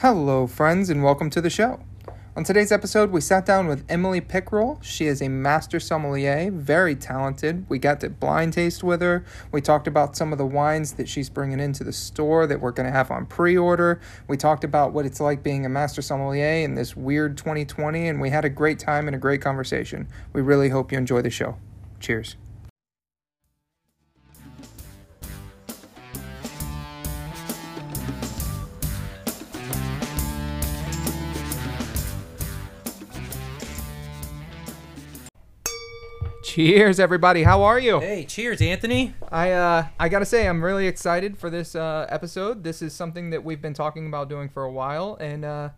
Hello, friends, and welcome to the show. On today's episode, we sat down with Emily Pickrell. She is a master sommelier, very talented. We got to blind taste with her. We talked about some of the wines that she's bringing into the store that we're going to have on pre order. We talked about what it's like being a master sommelier in this weird 2020, and we had a great time and a great conversation. We really hope you enjoy the show. Cheers. Cheers, everybody. How are you? Hey, cheers, Anthony. I uh, I gotta say, I'm really excited for this uh, episode. This is something that we've been talking about doing for a while, and uh,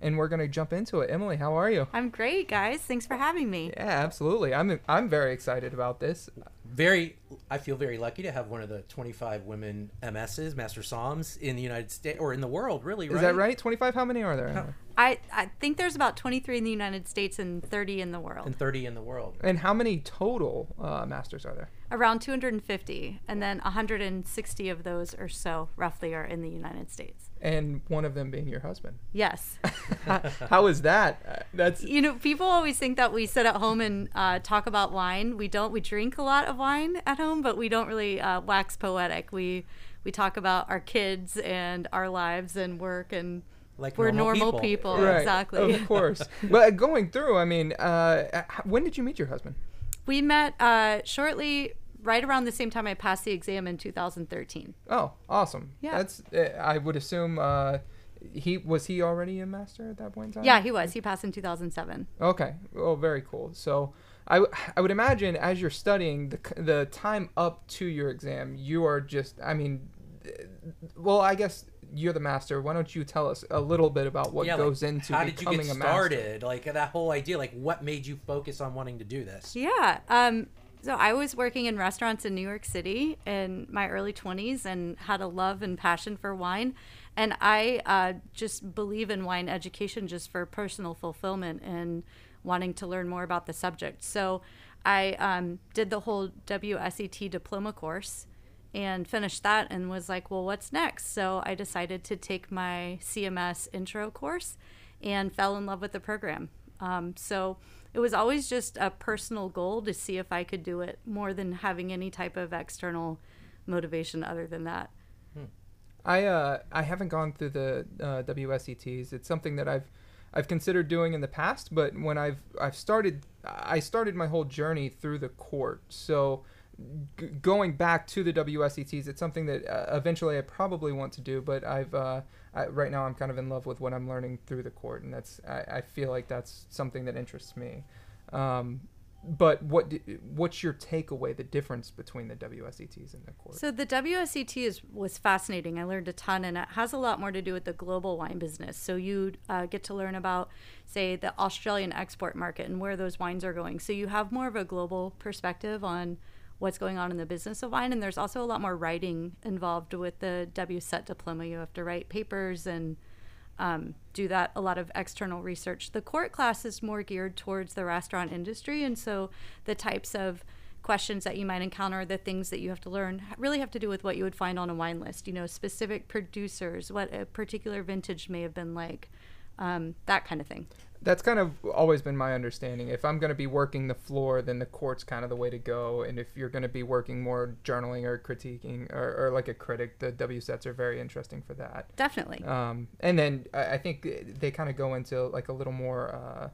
and we're gonna jump into it. Emily, how are you? I'm great, guys. Thanks for having me. Yeah, absolutely. I'm I'm very excited about this. Very, I feel very lucky to have one of the 25 women MSs, Master Somms, in the United States or in the world, really. Is that right? 25? How many are there? How- I, I think there's about 23 in the United States and 30 in the world. And 30 in the world. And how many total uh, masters are there? Around 250, and then 160 of those or so, roughly, are in the United States. And one of them being your husband. Yes. how is that? Uh, That's you know, people always think that we sit at home and uh, talk about wine. We don't. We drink a lot of wine at home, but we don't really uh, wax poetic. We we talk about our kids and our lives and work and Like we're normal normal people. people. right, Exactly. Of course. but going through, I mean, uh, when did you meet your husband? We met uh, shortly, right around the same time I passed the exam in 2013. Oh, awesome. Yeah. That's. Uh, I would assume. Uh, he was he already a master at that point in time. Yeah, he was. He passed in 2007. Okay. Oh, very cool. So, I, w- I would imagine as you're studying the the time up to your exam, you are just. I mean, uh, well, I guess you're the master. Why don't you tell us a little bit about what yeah, goes like, into how did you becoming get a master? started? Like that whole idea, like what made you focus on wanting to do this? Yeah. Um, so I was working in restaurants in New York City in my early 20s and had a love and passion for wine. And I uh, just believe in wine education just for personal fulfillment and wanting to learn more about the subject. So I um, did the whole WSET diploma course and finished that and was like, well, what's next? So I decided to take my CMS intro course and fell in love with the program. Um, so it was always just a personal goal to see if I could do it more than having any type of external motivation other than that. I uh I haven't gone through the uh, WSETs. It's something that I've I've considered doing in the past, but when I've I've started I started my whole journey through the court. So g- going back to the WSETs, it's something that uh, eventually I probably want to do. But I've uh, I, right now I'm kind of in love with what I'm learning through the court, and that's I, I feel like that's something that interests me. Um, but what what's your takeaway? The difference between the WSETs and the court? So the WSET is was fascinating. I learned a ton, and it has a lot more to do with the global wine business. So you uh, get to learn about, say, the Australian export market and where those wines are going. So you have more of a global perspective on what's going on in the business of wine, and there's also a lot more writing involved with the WSET diploma. You have to write papers and um, do that a lot of external research. The court class is more geared towards the restaurant industry, and so the types of questions that you might encounter, the things that you have to learn, really have to do with what you would find on a wine list. You know, specific producers, what a particular vintage may have been like, um, that kind of thing. that's kind of always been my understanding. If I'm going to be working the floor, then the court's kind of the way to go. And if you're going to be working more journaling or critiquing or, or like a critic, the WSETs are very interesting for that. Definitely. Um, and then I, I think they kind of go into like a little more uh,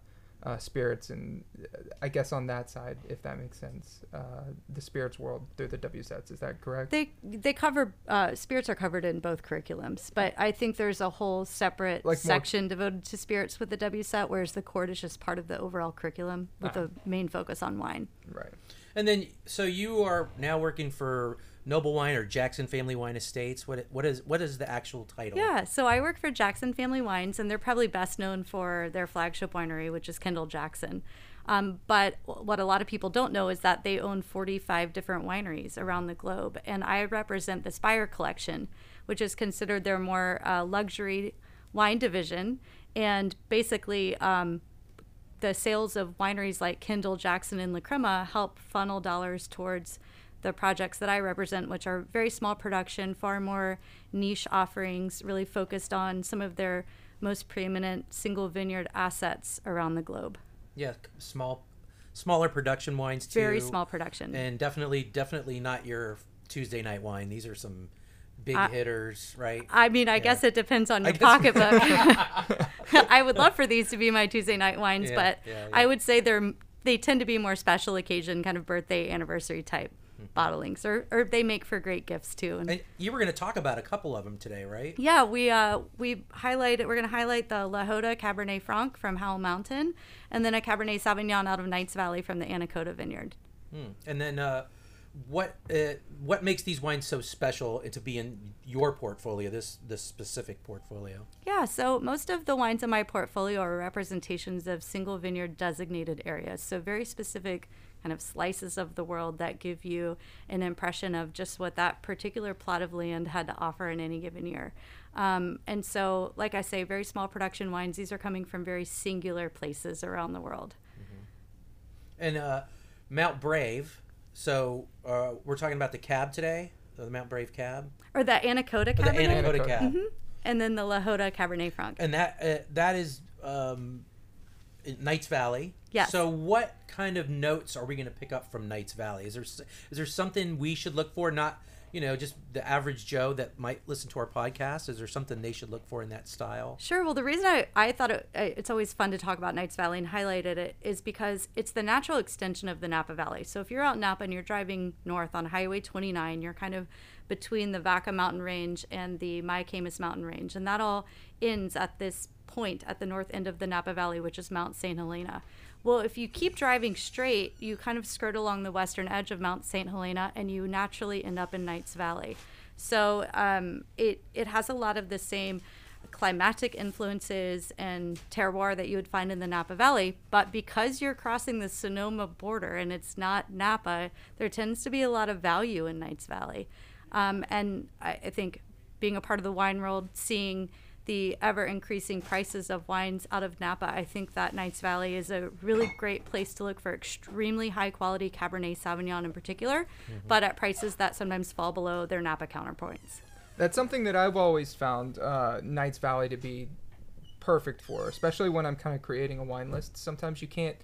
uh, spirits and uh, I guess on that side, if that makes sense, uh, the spirits world through the WSETs. Is that correct? They they cover uh, spirits are covered in both curriculums, but I think there's a whole separate Like more- section devoted to spirits with the WSET, whereas the court is just part of the overall curriculum with Ah. a main focus on wine. right. And then, so you are now working for Noble Wine or Jackson Family Wine Estates. What what is what is the actual title? Yeah, so I work for Jackson Family Wines, and they're probably best known for their flagship winery, which is Kendall Jackson. Um, but what a lot of people don't know is that they own 45 different wineries around the globe, and I represent the Spire Collection, which is considered their more uh, luxury wine division. And basically, um, the sales of wineries like Kendall, Jackson, and La Crema help funnel dollars towards the projects that I represent, which are very small production, far more niche offerings, really focused on some of their most preeminent single vineyard assets around the globe. Yeah, small, smaller production wines too. Very small production. and definitely, definitely not your Tuesday night wine. These are some big I- hitters, right? I mean, I Yeah. guess it depends on your pocketbook. I would love for these to be my Tuesday night wines, Yeah, but yeah. I would say they're they tend to be more special occasion, kind of birthday, anniversary type bottlings, or or they make for great gifts too. And And you were going to talk about a couple of them today, right? yeah, we uh we highlight We're going to highlight the La Jota Cabernet Franc from Howell Mountain, and then a Cabernet Sauvignon out of Knights Valley from the Anakota Vineyard. Hmm. And then, uh, what uh, what makes these wines so special to be in your portfolio? This this specific portfolio. Yeah, so most of the wines in my portfolio are representations of single vineyard designated areas. So very specific kind of slices of the world that give you an impression of just what that particular plot of land had to offer in any given year. Um, and so, like I say, very small production wines. These are coming from very singular places around the world. And uh, Mount Brave. So uh, we're talking about the cab today, the Mount Brave cab, Or the Anakota or the Anakota. cab, and then the La Jota Cabernet Franc. and that uh, that is um, Knights Valley. Yes. So what kind of notes are we going to pick up from Knights Valley? Is there is there something we should look for? Not you know just the average Joe that might listen to our podcast. Is there something they should look for in that style? Sure. Well, the reason I, I thought it, it's always fun to talk about Knights Valley and highlighted it is because it's the natural extension of the Napa Valley. So if you're out in Napa and you're driving north on Highway 29, you're kind of between the Vaca Mountain Range and the Mayacamas Mountain Range. And that all ends at this point at the north end of the Napa Valley, which is Mount St. Helena. Well, if you keep driving straight, you kind of skirt along the western edge of Mount St. Helena and you naturally end up in Knights Valley. So um, it, it has a lot of the same climatic influences and terroir that you would find in the Napa Valley. But because you're crossing the Sonoma border and it's not Napa, there tends to be a lot of value in Knights Valley. Um, and I, I think being a part of the wine world, seeing the ever increasing prices of wines out of Napa, I think that Knights Valley is a really great place to look for extremely high quality Cabernet Sauvignon in particular, but at prices that sometimes fall below their Napa counterpoints. That's something that I've always found uh, Knights Valley to be perfect for, especially when I'm kind of creating a wine list. Sometimes you can't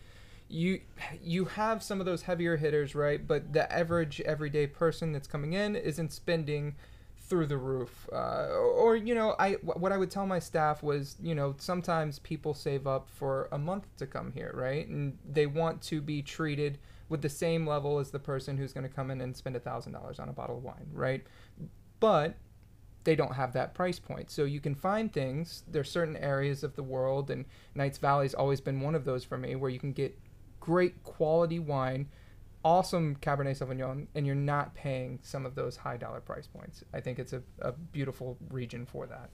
you you have some of those heavier hitters, right? But the average everyday person that's coming in isn't spending through the roof. Uh, or you know, I what I would tell my staff was, you know, sometimes people save up for a month to come here, right? And they want to be treated with the same level as the person who's going to come in and spend a thousand dollars on a bottle of wine, right? But they don't have that price point. So you can find things. There's certain areas of the world, and Knights Valley's always been one of those for me, where you can get great quality wine, awesome Cabernet Sauvignon, and you're not paying some of those high dollar price points. I think it's a, a beautiful region for that.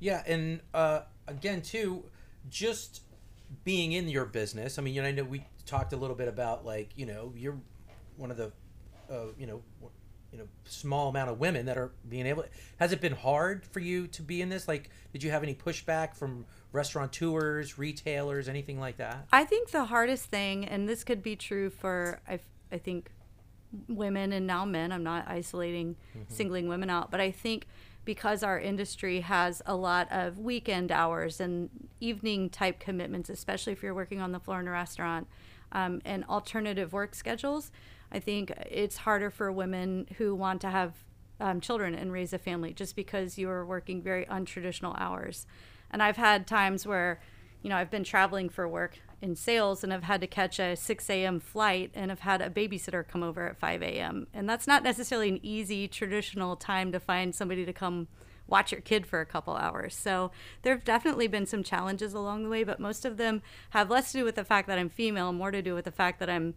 Yeah, and uh, again, too, just being in your business. I mean, you know, I know we talked a little bit about like, you know, you're one of the, uh, you know, you know, small amount of women that are being able. Has it been hard for you to be in this? Like, did you have any pushback from restaurateurs, retailers, anything like that? I think the hardest thing, and this could be true for I, I think women and now men. I'm not isolating, singling women out, but I think because our industry has a lot of weekend hours and evening type commitments, especially if you're working on the floor in a restaurant, um, and alternative work schedules, I think it's harder for women who want to have um, children and raise a family just because you're working very untraditional hours. And I've had times where, you know, I've been traveling for work in sales and I've had to catch a 6 a.m. flight and I've had a babysitter come over at 5 a.m. And that's not necessarily an easy traditional time to find somebody to come watch your kid for a couple hours. So there have definitely been some challenges along the way, but most of them have less to do with the fact that I'm female more to do with the fact that I'm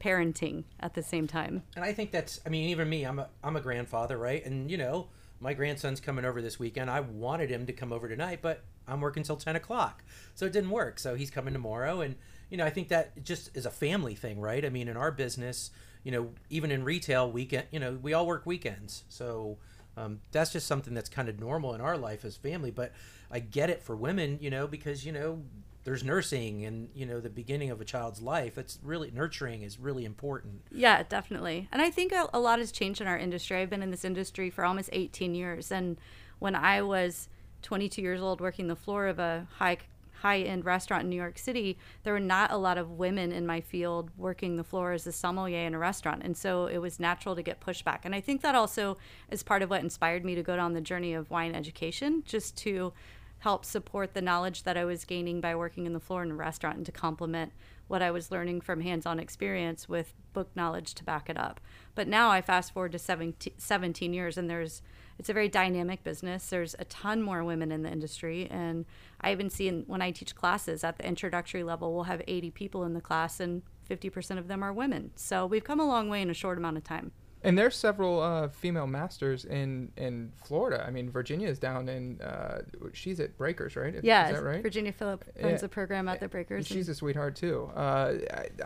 parenting at the same time. and I think that's I mean even me I'm a I'm a grandfather right? And you know my grandson's coming over this weekend. I wanted him to come over tonight but I'm working till 10 o'clock. So it didn't work. So he's coming tomorrow. And you know I think that just is a family thing right? I mean in our business you know even in retail weekend you know we all work weekends. So um, that's just something that's kind of normal in our life as family. But I get it for women you know because you know there's nursing and you know the beginning of a child's life it's really nurturing is really important Yeah, definitely. And I think a, a lot has changed in our industry. I've been in this industry for almost 18 years. And when I was 22 years old working the floor of a high high end restaurant in New York City, there were not a lot of women in my field working the floor as a sommelier in a restaurant. And so it was natural to get pushback. And I think that also is part of what inspired me to go down the journey of wine education, just to help support the knowledge that I was gaining by working in the floor in a restaurant and to complement what I was learning from hands on experience with book knowledge to back it up. But now I fast forward to 17, 17 years and there's it's a very dynamic business. There's a ton more women in the industry. And I even see in, when I teach classes at the introductory level, we'll have 80 people in the class and 50% of them are women. So we've come a long way in a short amount of time. And there's several uh, female masters in, in Florida. I mean, Virginia is down in, uh, she's at Breakers, right? Yeah, Is that right? Virginia Philip runs yeah. a program at the Breakers. She's a sweetheart too. Uh,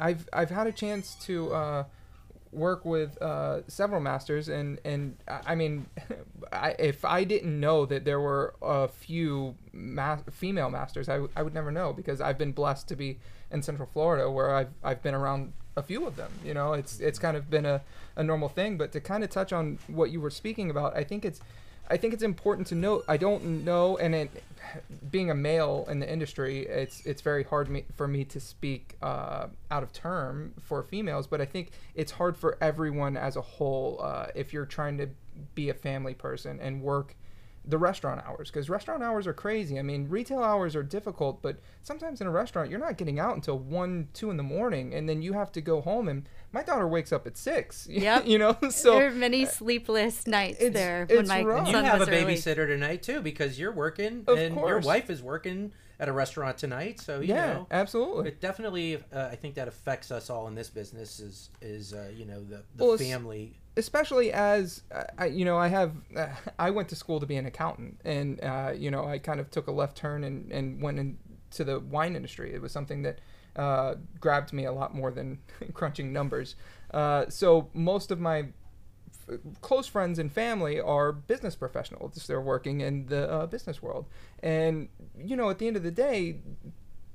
I, have I've had a chance to uh, work with uh, several masters, and and I mean, I, if I didn't know that there were a few ma- female masters, I, w- I would never know because I've been blessed to be in Central Florida where I've I've been around a few of them. You know, it's it's kind of been a, a normal thing. But to kind of touch on what you were speaking about, I think it's I think it's important to note. I don't know, and it, being a male in the industry, it's it's very hard me, for me to speak uh, out of term for females. But I think it's hard for everyone as a whole uh, if you're trying to be a family person and work the restaurant hours because restaurant hours are crazy. I mean, retail hours are difficult, but sometimes in a restaurant you're not getting out until one, two in the morning, and then you have to go home. And my daughter wakes up at six. Yeah, you know, so there are many sleepless nights it's, there. It's when my rough. son you have was a babysitter early. tonight too because you're working, of and course. your wife is working at a restaurant tonight. So you yeah, know, absolutely. It definitely, uh, I think that affects us all in this business. Is is uh, you know the the Well, family. Especially as uh, you know, I have uh, I went to school to be an accountant, and uh, you know, I kind of took a left turn and and went into the wine industry. It was something that uh, grabbed me a lot more than crunching numbers. Uh, so most of my close friends and family are business professionals. They're working in the uh, business world, and you know, at the end of the day,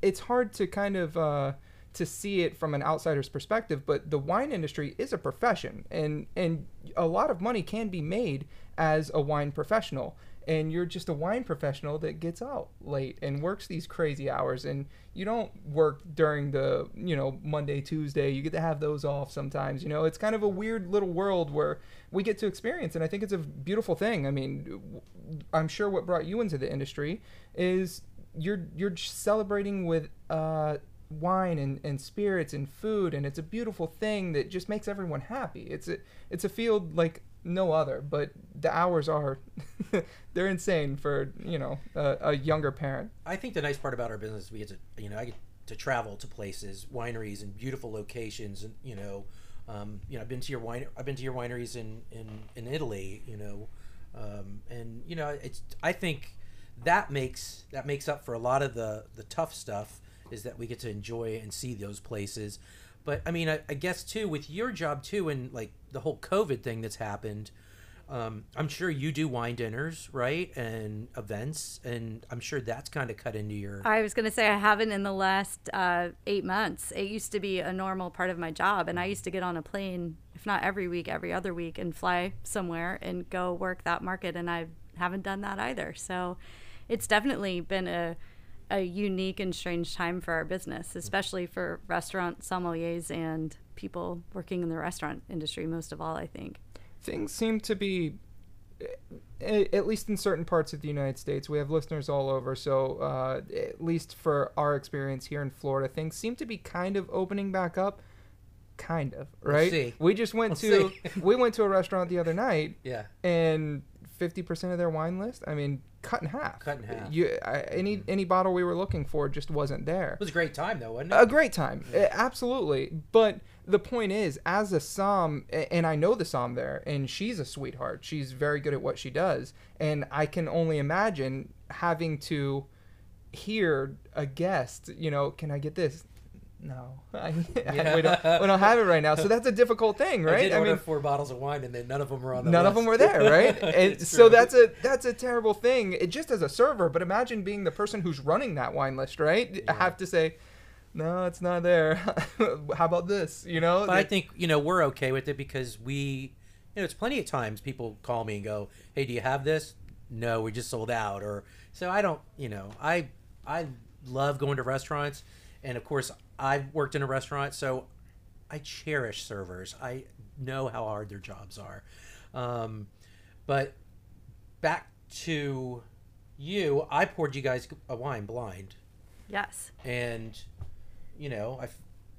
it's hard to kind of uh, to see it from an outsider's perspective. But the wine industry is a profession, and and a lot of money can be made as a wine professional. And you're just a wine professional that gets out late and works these crazy hours, and you don't work during the you know Monday, Tuesday. You get to have those off sometimes. You know, it's kind of a weird little world where we get to experience, and I think it's a beautiful thing. I mean, I'm sure what brought you into the industry is you're you're celebrating with uh, wine and, and spirits and food and it's a beautiful thing that just makes everyone happy. It's a it's a field like no other but the hours are they're insane for you know a, a younger parent. I think the nice part about our business is we get to you know I get to travel to places, wineries, and beautiful locations, and you know, um, you know I've been to your wine I've been to your wineries in in, in Italy, you know, um, and you know it's I think that makes that makes up for a lot of the the tough stuff is that we get to enjoy and see those places. But I mean, I, I guess too with your job too, and like the whole COVID thing that's happened. Um, I'm sure you do wine dinners, right, and events, and I'm sure that's kind of cut into your. I was going to say I haven't in the last uh, eight months. It used to be a normal part of my job, and I used to get on a plane, if not every week, every other week, and fly somewhere and go work that market. And I haven't done that either. So it's definitely been a a unique and strange time for our business, especially for restaurant sommeliers and people working in the restaurant industry. Most of all, I think. things seem to be at least in certain parts of the United States, we have listeners all over. So, uh, at least for our experience here in Florida, things seem to be kind of opening back up. Kind of, right? see. We just went We'll to we went to a restaurant the other night, Yeah. and fifty percent of their wine list, I mean, cut in half. Cut in half. You, I, any any bottle we were looking for just wasn't there. It was a great time though, wasn't it? A great time, Uh, absolutely. But the point is, as a som, and I know the som there, and she's a sweetheart. She's very good at what she does, and I can only imagine having to hear a guest. You know, can I get this? No, I, Yeah. we, don't, we don't have it right now. So that's a difficult thing, right? I did order four bottles of wine, and then none of them were on the none of them were there, right? And so true. that's a that's a terrible thing. It just as a server, but imagine being the person who's running that wine list, right? I have to say, no, it's not there. How about this? You know, But I think you know we're okay with it because we, you know, it's plenty of times people call me and go, "Hey, do you have this?" No, we just sold out, or So I don't, you know, I I love going to restaurants, and of course I've worked in a restaurant, so I cherish servers. I know how hard their jobs are. Um, but back to you, I poured you guys a wine blind, Yes. and you know, I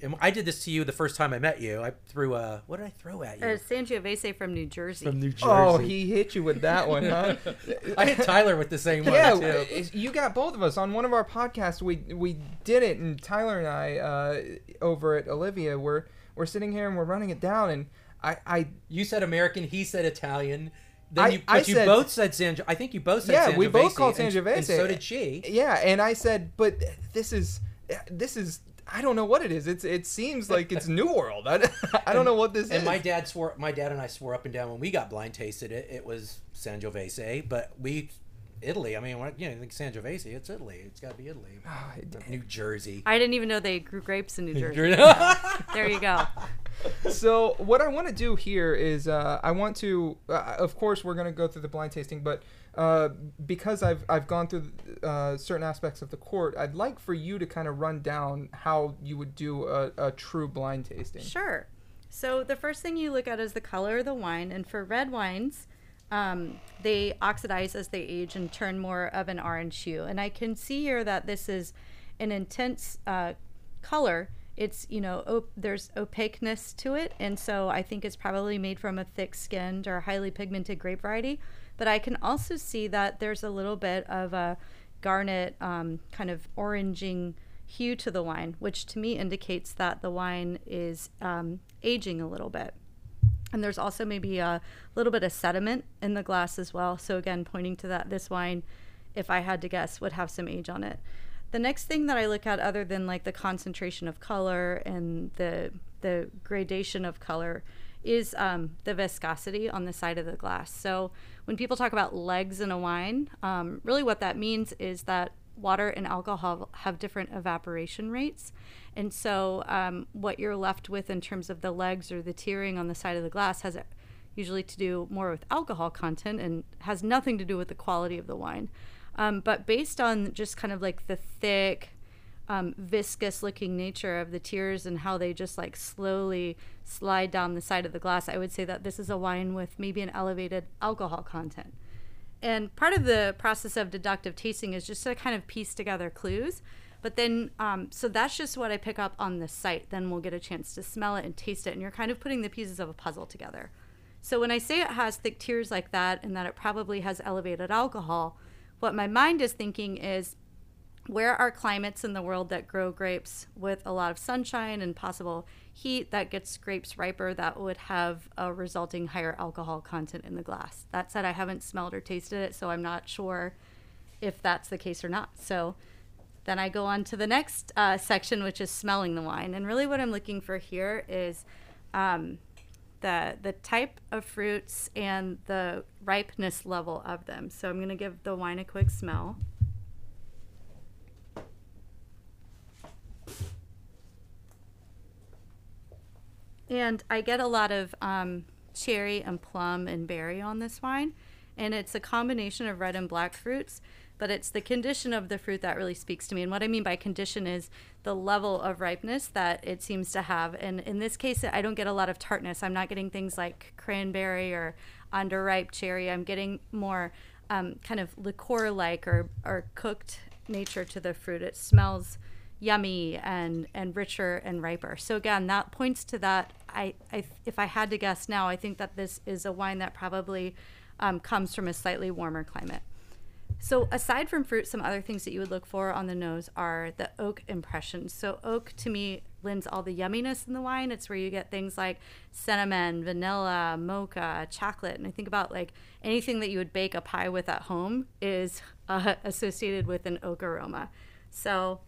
and I did this to you the first time I met you. I threw a what did I throw at you? Uh, Sangiovese from New Jersey. From New Jersey. Oh, he hit you with that one, huh? I hit Tyler with the same one yeah, too. you got both of us on one of our podcasts. We we did it, and Tyler and I uh, over at Olivia, we're we're sitting here and we're running it down, and I I You said American, he said Italian. Then I- you, but I you said- both said Sanjo. I think you both said yeah, we both Sangiovese, called and- Sangiovese, and so did she. Yeah, and I said, but this is this is I don't know what it is. It's it seems like it's New World. I, I don't know what this And is. my dad swore. My dad and I swore up and down when we got blind tasted it. It was Sangiovese, but we Italy. I mean, when- you know, think Sangiovese. It's Italy. It's got to be Italy. Oh, it- New Jersey. I didn't even know they grew grapes in New Jersey. There you go. so what I want to do here is uh, I want to, uh, of course, we're going to go through the blind tasting, but uh, because I've I've gone through uh, certain aspects of the court, I'd like for you to kind of run down how you would do a, a true blind tasting. Sure. So the first thing you look at is the color of the wine, and for red wines, um, they oxidize as they age and turn more of an orange hue. And I can see here that this is an intense uh, color. It's you know op- there's opaqueness to it, and so I think it's probably made from a thick-skinned or highly pigmented grape variety. But I can also see that there's a little bit of a garnet um, kind of oranging hue to the wine, which to me indicates that the wine is um, aging a little bit. And there's also maybe a little bit of sediment in the glass as well. So, again, pointing to that, this wine, if I had to guess, would have some age on it. The next thing that I look at, other than like the concentration of color and the, the gradation of color, is um, the viscosity on the side of the glass. So, when people talk about legs in a wine, um, really what that means is that water and alcohol have different evaporation rates. And so, um, what you're left with in terms of the legs or the tearing on the side of the glass has usually to do more with alcohol content and has nothing to do with the quality of the wine. Um, but based on just kind of like the thick, um, viscous looking nature of the tears and how they just like slowly slide down the side of the glass, I would say that this is a wine with maybe an elevated alcohol content. And part of the process of deductive tasting is just to kind of piece together clues. But then, um, so that's just what I pick up on the sight. Then we'll get a chance to smell it and taste it. And you're kind of putting the pieces of a puzzle together. So when I say it has thick tears like that and that it probably has elevated alcohol, what my mind is thinking is where are climates in the world that grow grapes with a lot of sunshine and possible heat that gets grapes riper that would have a resulting higher alcohol content in the glass. That said, I haven't smelled or tasted it, so I'm not sure if that's the case or not. So then I go on to the next uh, section, which is smelling the wine. And really, what I'm looking for here is um, the the type of fruits and the ripeness level of them. So I'm going to give the wine a quick smell. And I get a lot of um, cherry and plum and berry on this wine. And it's a combination of red and black fruits, but it's the condition of the fruit that really speaks to me. And what I mean by condition is the level of ripeness that it seems to have. And in this case, I don't get a lot of tartness. I'm not getting things like cranberry or underripe cherry. I'm getting more um, kind of liqueur like or, or cooked nature to the fruit. It smells yummy and and richer and riper. So again, that points to that. I, I if I had to guess now, I think that this is a wine that probably um, comes from a slightly warmer climate. So aside from fruit, some other things that you would look for on the nose are the oak impressions. So oak to me lends all the yumminess in the wine. It's where you get things like cinnamon, vanilla, mocha, chocolate, and I think about like anything that you would bake a pie with at home is uh, associated with an oak aroma. So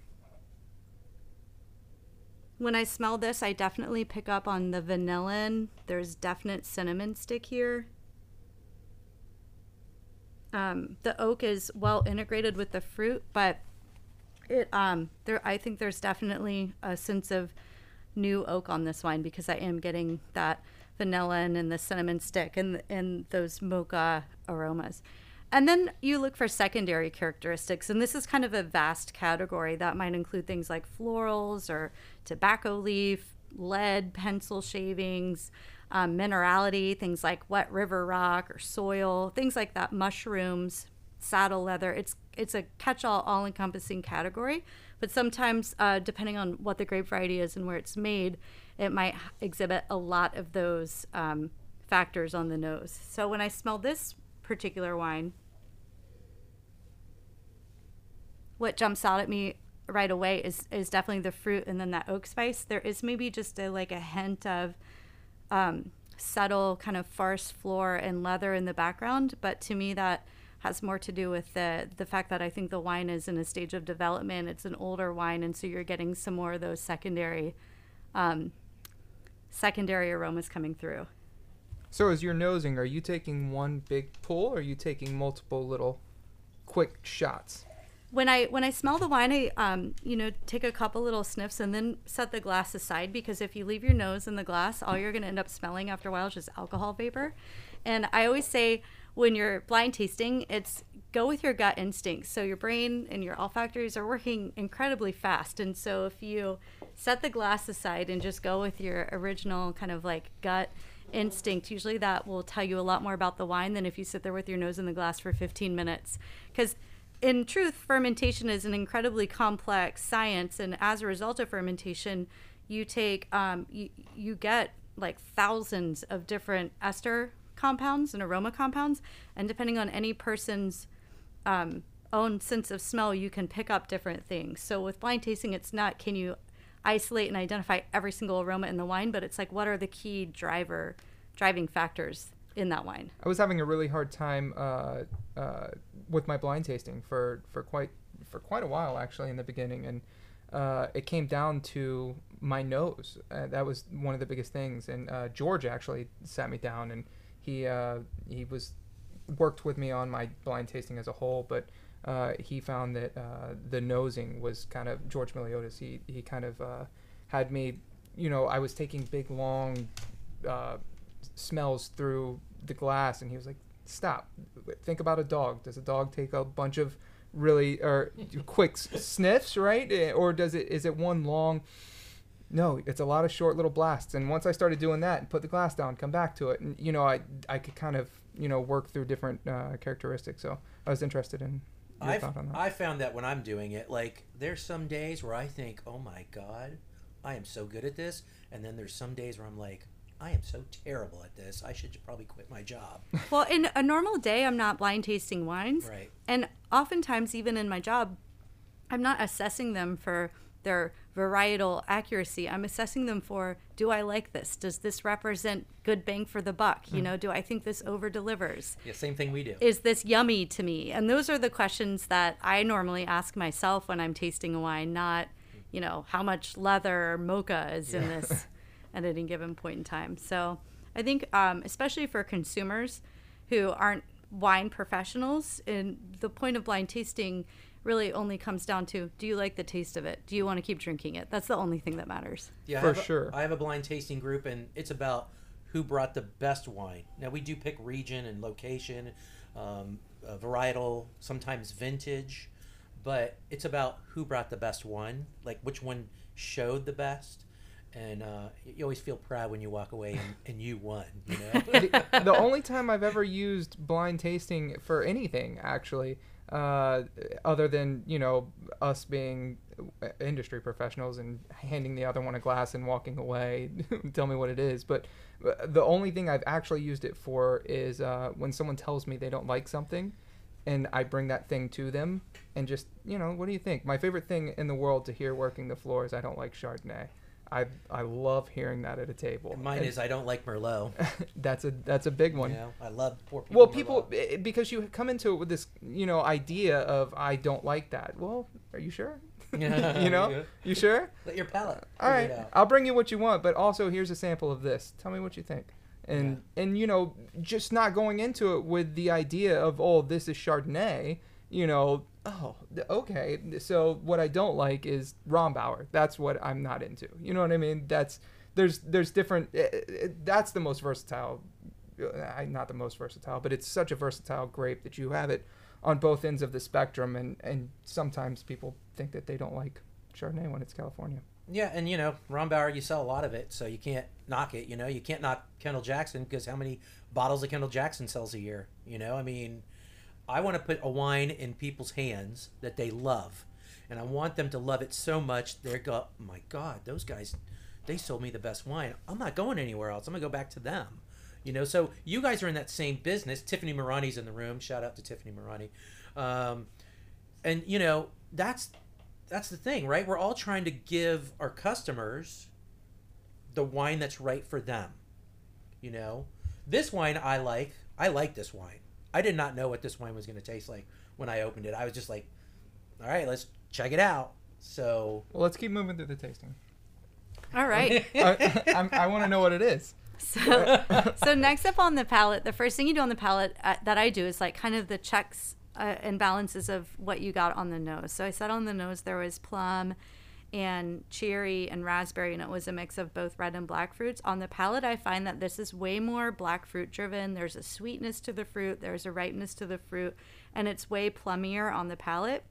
when I smell this, I definitely pick up on the vanillin. There's definite cinnamon stick here. Um, the oak is well integrated with the fruit, but it um there I think there's definitely a sense of new oak on this wine because I am getting that vanillin and the cinnamon stick and and those mocha aromas. And then you look for secondary characteristics, and this is kind of a vast category that might include things like florals or tobacco leaf, lead, pencil shavings, um, minerality, things like wet river rock or soil, things like that, mushrooms, saddle leather. It's it's a catch-all, all-encompassing category. But sometimes, uh, depending on what the grape variety is and where it's made, it might exhibit a lot of those um, factors on the nose. So when I smell this particular wine, what jumps out at me right away is is definitely the fruit and then that oak spice. There is maybe just a like a hint of um, subtle kind of forest floor and leather in the background, but to me that has more to do with the the fact that I think the wine is in a stage of development. It's an older wine, and so you're getting some more of those secondary um, secondary aromas coming through. So as you're nosing, are you taking one big pull or are you taking multiple little quick shots? When I when I smell the wine, I um, you know take a couple little sniffs and then set the glass aside because if you leave your nose in the glass, all you're going to end up smelling after a while is just alcohol vapor. And I always say when you're blind tasting, it's go with your gut instincts. So your brain and your olfactories are working incredibly fast, and so if you set the glass aside and just go with your original kind of like gut instinct usually that will tell you a lot more about the wine than if you sit there with your nose in the glass for 15 minutes because in truth, fermentation is an incredibly complex science, and as a result of fermentation, you take um, you you get like thousands of different ester compounds and aroma compounds, and depending on any person's um, own sense of smell, you can pick up different things. So with blind tasting, it's not can you isolate and identify every single aroma in the wine, but it's like what are the key driver driving factors in that wine. I was having a really hard time uh, uh, with my blind tasting for, for quite for quite a while actually in the beginning, and uh, it came down to my nose. Uh, that was one of the biggest things. And uh, George actually sat me down and he uh, he was worked with me on my blind tasting as a whole, but. he found that the nosing was kind of George Miliotis. He he kind of had me, you know, I was taking big long smells through the glass, and he was like, "Stop! Think about a dog. Does a dog take a bunch of really or quick sniffs, right? Eh, or does it is it one long?" No, it's a lot of short little blasts. And once I started doing that and put the glass down, come back to it, and you know, I I could kind of you know work through different uh, characteristics. So I was interested in. I've, I found that when I'm doing it, like there's some days where I think, "Oh my god, I am so good at this," and then there's some days where I'm like, I am so terrible at this. I should probably quit my job. Well, in a normal day, I'm not blind tasting wines. Right. And oftentimes, even in my job, I'm not assessing them for their varietal accuracy. I'm assessing them for do I like this? Does this represent good bang for the buck? You mm. know, do I think this over delivers? Yeah, same thing we do. Is this yummy to me? And those are the questions that I normally ask myself when I'm tasting a wine, not, you know, how much leather or mocha is yeah. in this at any given point in time. So I think, um, especially for consumers who aren't wine professionals, and the point of blind tasting really only comes down to do you like the taste of it? Do you want to keep drinking it? That's the only thing that matters. Yeah, for I sure. A, I have a blind tasting group, and it's about who brought the best wine. Now we do pick region and location, um, varietal, sometimes vintage, but it's about who brought the best one, like which one showed the best and uh, you always feel proud when you walk away and, and you won. You know, the, the, only time I've ever used blind tasting for anything, actually, uh, other than you know us being industry professionals and handing the other one a glass and walking away, tell me what it is. But uh, the only thing I've actually used it for is uh, when someone tells me they don't like something. And I bring that thing to them, and just you know, what do you think? My favorite thing in the world to hear working the floor is I don't like Chardonnay. I I love hearing that at a table. Mine and is I don't like Merlot. that's a that's a big one. Yeah, I love poor people. Well, people eh, because you come into it with this you know idea of I don't like that. Well, are you sure? you know, you sure? Let your palate. All right, I'll bring you what you want, but also here's a sample of this. Tell me what you think. And yeah. and you know, just not going into it with the idea of oh, this is Chardonnay. You know, oh, okay. So what I don't like is Rombauer. That's what I'm not into. You know what I mean? That's there's there's different. It, eh, it, eh, that's the most versatile uh, not the most versatile, but it's such a versatile grape that you have it on both ends of the spectrum, and and sometimes people think that they don't like Chardonnay when it's California. Yeah, and you know, Rombauer, you sell a lot of it, so you can't knock it. You know, you can't knock Kendall Jackson because how many bottles of Kendall Jackson sells a year? You know, I mean, I want to put a wine in people's hands that they love, and I want them to love it so much they're go, oh my God, those guys, they sold me the best wine. I'm not going anywhere else. I'm gonna go back to them. You know, so you guys are in that same business. Tiffany Marani's in the room. Shout out to Tiffany Marani. Um, and you know, that's that's the thing, right? We're all trying to give our customers the wine that's right for them. You know, this wine I like. I like this wine. I did not know what this wine was going to taste like when I opened it. I was just like, all right, let's check it out. So, well, let's keep moving through the tasting. All right. I, I, I want to know what it is. So, so next up on the palate, the first thing you do on the palate uh, that I do is like kind of the checks uh, and balances of what you got on the nose. So I said on the nose there was plum and cherry and raspberry, and it was a mix of both red and black fruits. On the palate, I find that this is way more black fruit driven. There's a sweetness to the fruit, there's a ripeness to the fruit, and it's way plummier on the palate.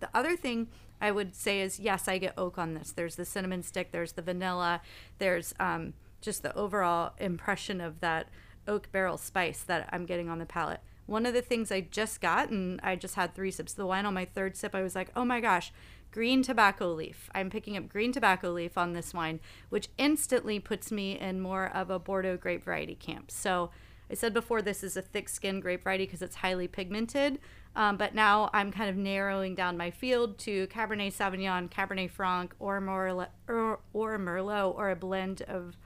The other thing I would say is yes, I get oak on this. There's the cinnamon stick, there's the vanilla, there's um, just the overall impression of that oak barrel spice that I'm getting on the palate. One of the things I just got, and I just had three sips of the wine on my third sip, I was like, oh my gosh, green tobacco leaf. I'm picking up green tobacco leaf on this wine, which instantly puts me in more of a Bordeaux grape variety camp. So I said before this is a thick skin grape variety because it's highly pigmented. Um, but now I'm kind of narrowing down my field to Cabernet Sauvignon, Cabernet Franc, or Merlot, or, or Merlot, or a blend of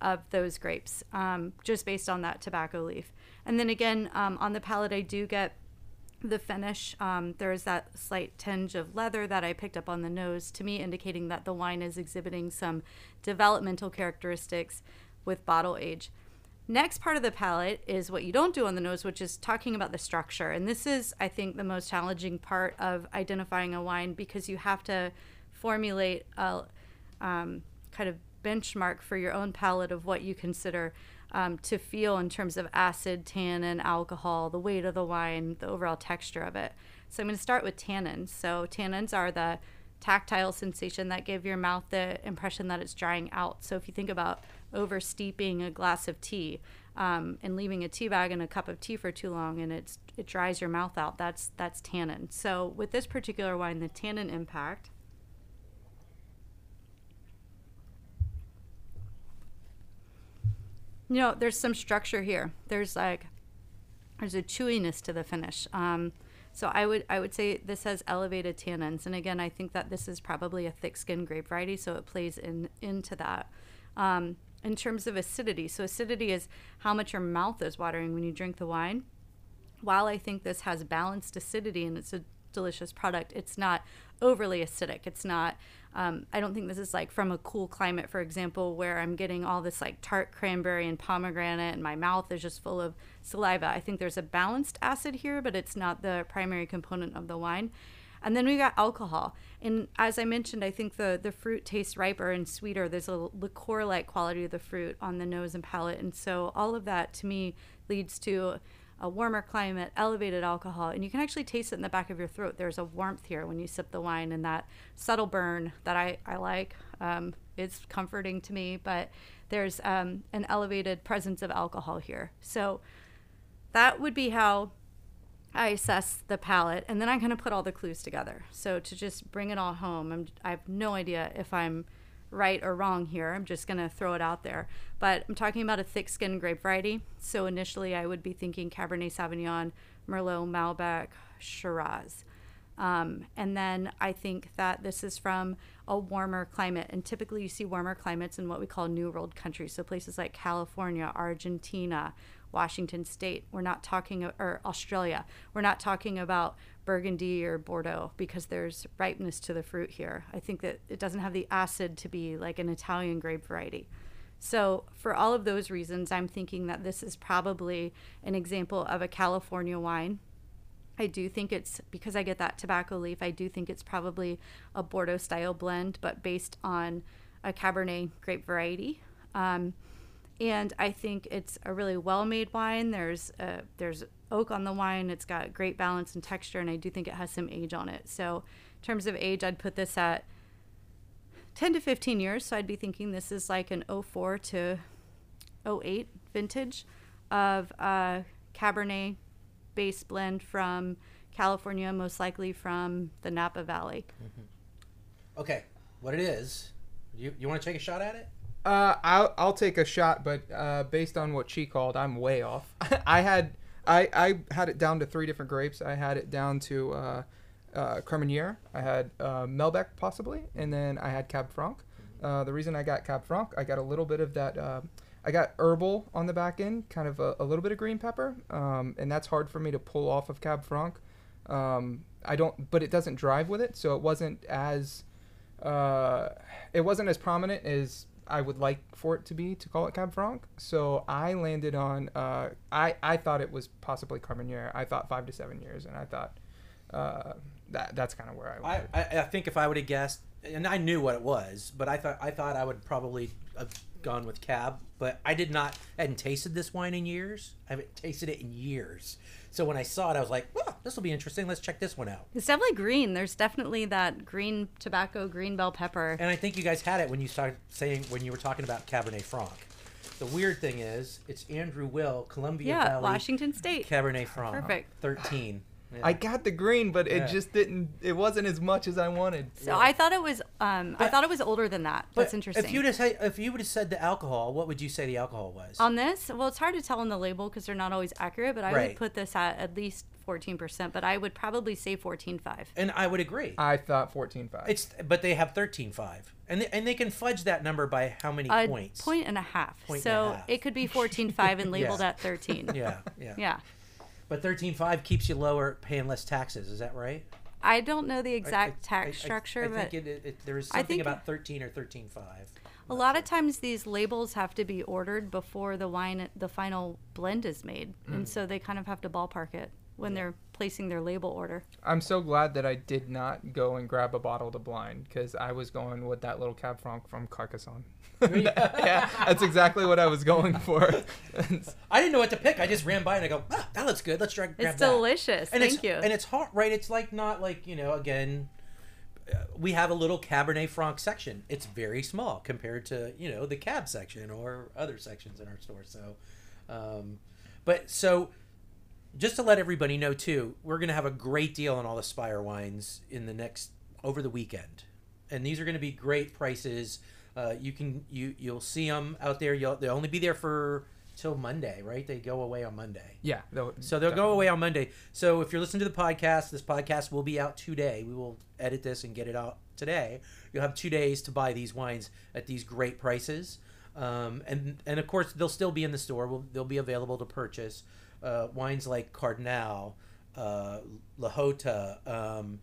of those grapes, um, just based on that tobacco leaf. And then again, um, on the palate, I do get the finish. Um, there's that slight tinge of leather that I picked up on the nose, to me, indicating that the wine is exhibiting some developmental characteristics with bottle age. Next part of the palate is what you don't do on the nose, which is talking about the structure. And this is, I think, the most challenging part of identifying a wine because you have to formulate a um, kind of benchmark for your own palate of what you consider um, to feel in terms of acid, tannin, alcohol, the weight of the wine, the overall texture of it. So I'm going to start with tannins. So tannins are the tactile sensation that give your mouth the impression that it's drying out. So if you think about over steeping a glass of tea um, and leaving a tea bag in a cup of tea for too long and it's it dries your mouth out, that's that's tannin. So with this particular wine, the tannin impact you know, there's some structure here. There's like, there's a chewiness to the finish. Um, so I would I would say this has elevated tannins, and again, I think that this is probably a thick skin grape variety, so it plays in into that. Um, in terms of acidity, so acidity is how much your mouth is watering when you drink the wine. While I think this has balanced acidity and it's a delicious product, it's not overly acidic. It's not um, I don't think this is like from a cool climate, for example, where I'm getting all this like tart cranberry and pomegranate and my mouth is just full of saliva. I think there's a balanced acid here, but it's not the primary component of the wine. And then we got alcohol. And as I mentioned, I think the, the fruit tastes riper and sweeter. There's a liqueur like quality of the fruit on the nose and palate. And so all of that to me leads to a warmer climate, elevated alcohol, and you can actually taste it in the back of your throat. There's a warmth here when you sip the wine, and that subtle burn that I, I like. Um, it's comforting to me, but there's um, an elevated presence of alcohol here. So that would be how I assess the palate, and then I kind of put all the clues together. So to just bring it all home, I'm, I have no idea if I'm right or wrong here. I'm just going to throw it out there. But I'm talking about a thick skinned grape variety. So initially, I would be thinking Cabernet Sauvignon, Merlot, Malbec, Shiraz. Um, and then I think that this is from a warmer climate. And typically, you see warmer climates in what we call New World countries. So places like California, Argentina, Washington State. We're not talking, or Australia. We're not talking about Burgundy or Bordeaux because there's ripeness to the fruit here. I think that it doesn't have the acid to be like an Italian grape variety. So, for all of those reasons, I'm thinking that this is probably an example of a California wine. I do think it's because I get that tobacco leaf, I do think it's probably a Bordeaux style blend, but based on a Cabernet grape variety. Um, and I think it's a really well-made wine. There's uh, there's oak on the wine. It's got great balance and texture, and I do think it has some age on it. So, in terms of age, I'd put this at 10 to 15 years. So I'd be thinking this is like an 04 to 08 vintage of a Cabernet base blend from California, most likely from the Napa Valley. Okay, what it is? You you want to take a shot at it? Uh, I'll, I'll take a shot, but uh, based on what she called, I'm way off. I had I, I had it down to three different grapes. I had it down to uh, uh, Carmenere. I had uh, Malbec possibly, and then I had Cab Franc. Uh, the reason I got Cab Franc, I got a little bit of that. Uh, I got herbal on the back end, kind of a, a little bit of green pepper, um, and that's hard for me to pull off of Cab Franc. Um, I don't, but it doesn't drive with it, so it wasn't as uh, it wasn't as prominent as I would like for it to be to call it Cab Franc. So I landed on uh, I I thought it was possibly Carmenere. I thought five to seven years, and I thought uh, that that's kind of where I landed. I I think if I would have guessed, and I knew what it was, but I thought I thought I would probably have gone with cab, but I did not. I hadn't tasted this wine in years. I haven't tasted it in years. So when I saw it, I was like, "Well, this will be interesting. Let's check this one out." It's definitely green. There's definitely that green tobacco, green bell pepper. And I think you guys had it when you started saying when you were talking about Cabernet Franc. The weird thing is, it's Andrew Will, Columbia yeah, Valley Washington State. Cabernet Franc. Perfect. Thirteen. Yeah. I got the green, but it Yeah. just didn't. It wasn't as much as I wanted. So I thought it was um, I thought it was older than that. But That's interesting. If you would have if you would have said the alcohol, what would you say the alcohol was? On this, well, it's hard to tell on the label because they're not always accurate, but I Right. would put this at at least 14%, but I would probably say 14.5. and I would agree. I thought fourteen five. It's but they have thirteen five, and they, and they can fudge that number by how many A points? point and a half. Point and so a half. it could be 14.5 and labeled Yeah. at 13. Yeah, yeah, Yeah. But thirteen five keeps you lower, paying less taxes. Is that right? I don't know the exact I- tax I- structure, I, but think it, it, there is I something about thirteen or thirteen five. a lot of times these labels have to be ordered before the wine, the final blend is made. Mm. And so they kind of have to ballpark it when they're placing their label order. I'm so glad that I did not go and grab a bottle to blind because I was going with that little Cab Franc from Carcassonne. yeah, that's exactly what I was going for. I didn't know what to pick. I just ran by and I go, ah, that looks good. Let's try. grab It's that." delicious. And Thank it's, you. And it's hot, right? It's like not like you know. Again, uh, we have a little Cabernet Franc section. It's very small compared to you know the cab section or other sections in our store. So, um, but so just to let everybody know too, we're gonna have a great deal on all the Spire wines in the next over the weekend, and these are gonna be great prices. Uh, you can you you'll see them out there. You'll they'll only be there for till Monday, right? They go away on Monday. yeah, they'll- So they'll go away on Monday. So if you're listening to the podcast, this podcast will be out today. We will edit this and get it out today. You'll have two days to buy these wines at these great prices. Um, and and of course they'll still be in the store. Will they'll be available to purchase uh, wines like Cardinale, uh, La Jota, um,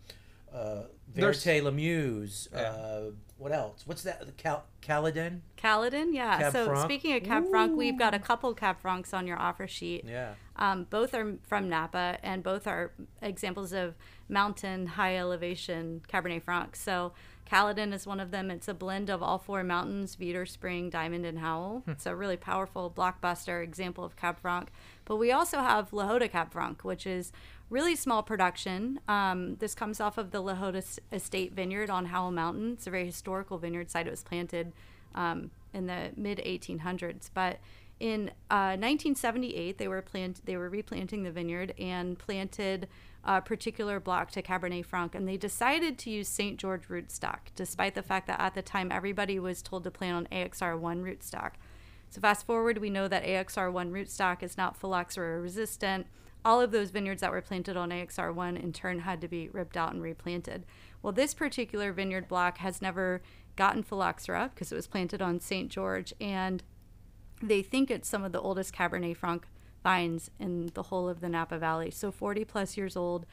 uh, There's- Vérité La Muse. Yeah. Uh, what else? What's that? Cal- Caledon? Caledon, yeah. Cab so Franc? speaking of Cab Franc, we've got a couple Cab Francs on your offer sheet. Yeah. Um, both are from Napa, and both are examples of mountain, high elevation Cabernet Franc. So Caledon is one of them. It's a blend of all four mountains: Veeder, Spring, Diamond, and Howell. It's a really powerful blockbuster example of Cab Franc. But we also have La Cab Franc, which is really small production. Um, this comes off of the La S- Estate Vineyard on Howell Mountain. It's a very historical vineyard site. It was planted um, in the mid 1800s, but in uh, 1978 they were plant they were replanting the vineyard and planted a particular block to Cabernet Franc, and they decided to use St. George rootstock, despite the fact that at the time everybody was told to plant on AXR1 rootstock. So fast forward, we know that AXR1 rootstock is not phylloxera resistant. All of those vineyards that were planted on AXR1 in turn had to be ripped out and replanted. Well, this particular vineyard block has never gotten phylloxera because it was planted on St. George, and they think it's some of the oldest Cabernet Franc vines in the whole of the Napa Valley. So 40 plus years old,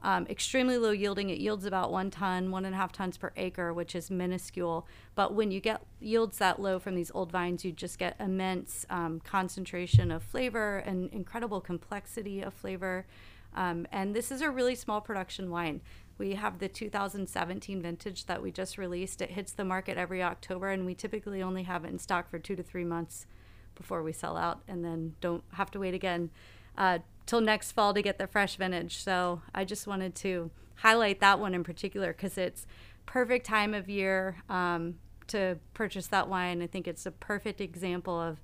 um, extremely low yielding. It yields about one ton, one and a half tons per acre, which is minuscule. But when you get yields that low from these old vines, you just get immense um, concentration of flavor and incredible complexity of flavor. Um, and this is a really small production wine. We have the 2017 vintage that we just released. It hits the market every October, and we typically only have it in stock for two to three months before we sell out, and then don't have to wait again uh, till next fall to get the fresh vintage. So I just wanted to highlight that one in particular because it's perfect time of year um, to purchase that wine. I think it's a perfect example of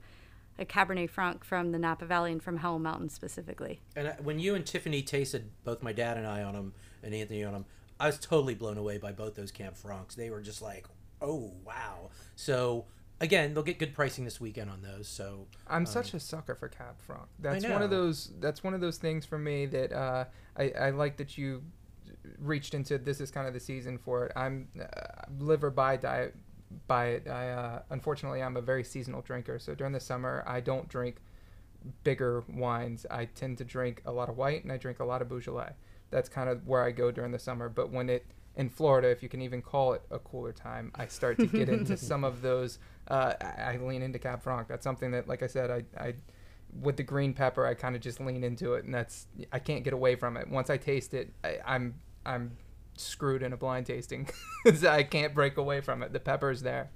a Cabernet Franc from the Napa Valley and from Howell Mountain specifically. And I, when you and Tiffany tasted both my dad and I on them and Anthony on them, I was totally blown away by both those Cab Francs. They were just like, oh wow. So again, they'll get good pricing this weekend on those. So I'm such a sucker for Cab Franc. That's one of those. That's one of those things for me that uh, I, I like that you reached into. This is kind of the season for it. I'm uh, live or die diet by it. I uh, unfortunately I'm a very seasonal drinker. So during the summer I don't drink bigger wines. I tend to drink a lot of white and I drink a lot of Beaujolais. That's kind of where I go during the summer. But when it in Florida, if you can even call it a cooler time, I start to get into some of those. Uh, I, I lean into Cab Franc. That's something that, like I said, I, I with the green pepper, I kind of just lean into it, and that's I can't get away from it. Once I taste it, I, I'm I'm screwed in a blind tasting. I can't break away from it. The pepper's there.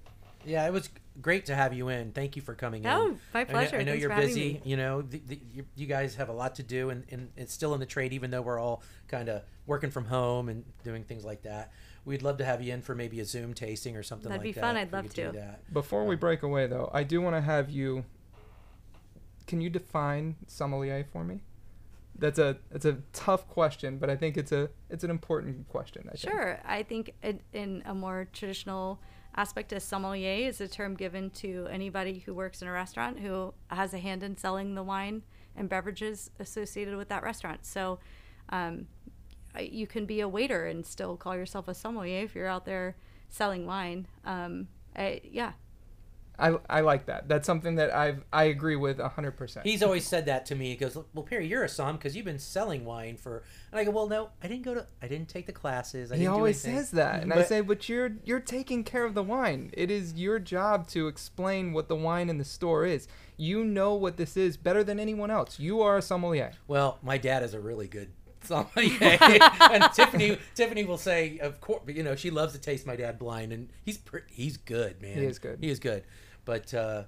yeah, it was great to have you in. Thank you for coming in. Oh, my I know- pleasure. I know, you're busy. You know, the, the, you, you guys have a lot to do, and, and it's still in the trade, even though we're all kind of working from home and doing things like that. We'd love to have you in for maybe a Zoom tasting or something That'd like be that. fun. I'd love could do to. that. Before we um, break away, though, I do want to have you. Can you define sommelier for me? That's a it's a tough question, but I think it's a it's an important question. I think. Sure. I think in, in a more traditional aspect, a sommelier is a term given to anybody who works in a restaurant who has a hand in selling the wine and beverages associated with that restaurant. So um, you can be a waiter and still call yourself a sommelier if you're out there selling wine. Um, I, yeah. I, I like that. That's something that I've I agree with hundred percent. He's always said that to me. He goes, "Well, Perry, you're a som because you've been selling wine for." And I go, "Well, no, I didn't go to. I didn't take the classes. I He always anything." says that, and I But- say, but you're you're taking care of the wine. It is your job to explain what the wine in the store is. You know what this is better than anyone else. You are a sommelier. Well, my dad is a really good sommelier, and Tiffany Tiffany will say, of course, you know, she loves to taste my dad blind, and he's pre- he's good, man. He is good. He is good, but uh,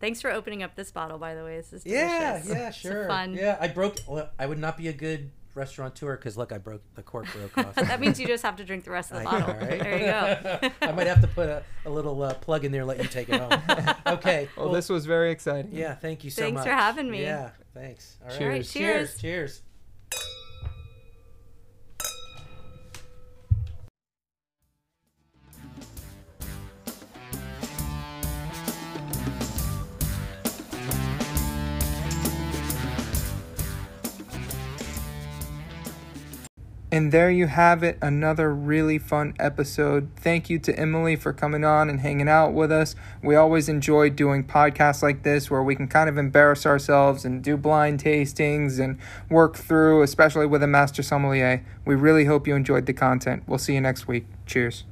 Thanks for opening up this bottle, by the way. This is yeah, delicious. yeah, It's a sure, fun. yeah. I broke. Well, I would not be a good restaurateur because look, I broke the cork broke off. that means you just have to drink the rest of the I know, bottle. right? There you go. I might have to put a, a little uh, plug in there, let you take it home. okay. Well, this was very exciting. Yeah, thank you so Thanks much. Thanks for having me. Yeah, thanks. All right. Cheers. All right, cheers. Cheers. And there you have it, another really fun episode. Thank you to Emily for coming on and hanging out with us. We always enjoy doing podcasts like this where we can kind of embarrass ourselves and do blind tastings and work through, especially with a master sommelier. We really hope you enjoyed the content. We'll see you next week. Cheers.